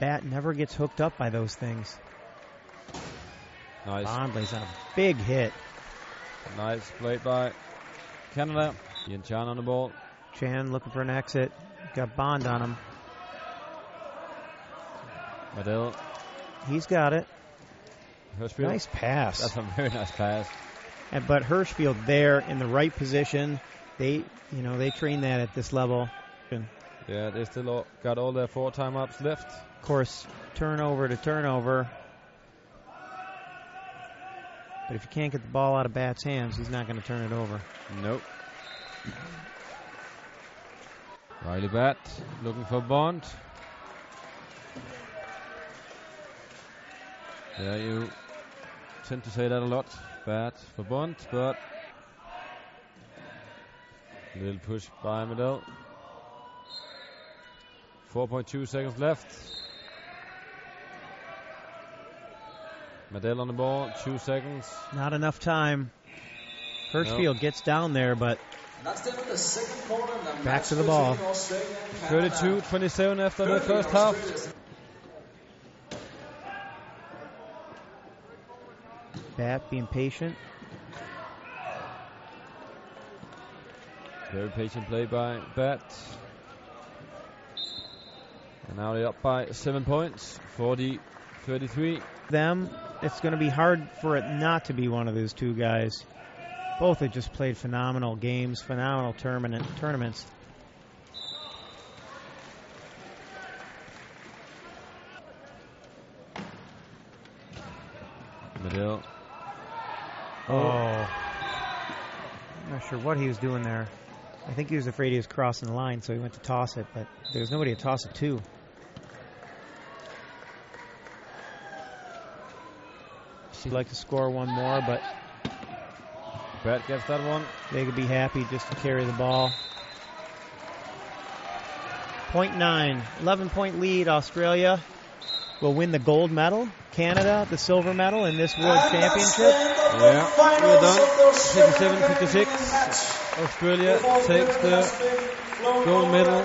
Batt never gets hooked up by those things. Nice. Bondley's on a big hit. Nice played by Canada. Ian Chan on the ball. Chan looking for an exit. Got Bond on him. Madell. He's got it. Hirschfield. Nice pass. That's a very nice pass. And, but Hirschfield there in the right position. They, you know, they train that at this level. Yeah, they still all got all their four time-ups left. Of course, turnover to turnover. But if you can't get the ball out of Batt's hands, he's not going to turn it over. Nope. Ryley Batt looking for Bond. Yeah, you tend to say that a lot. Batt for Bond, but little push by Madell. 4.2 seconds left. Madell on the ball, two seconds. Not enough time. Hirschfield gets down there, but back to the ball. 32 27 after the first half. Batt being patient. Very patient play by Batt. And now they're up by seven points, 40 33. Them, it's going to be hard for it not to be one of those two guys. Both have just played phenomenal games, phenomenal tournament tournaments. Madell. Oh. oh. I'm not sure what he was doing there. I think he was afraid he was crossing the line, so he went to toss it, but there was nobody to toss it to. She'd like to score one more, but Batt gets that one. they could be happy just to carry the ball. Point nine, 11 point lead. Australia will win the gold medal. Canada, the silver medal in this World Championship. Yeah, we're done. 57 56. Australia takes the gold medal.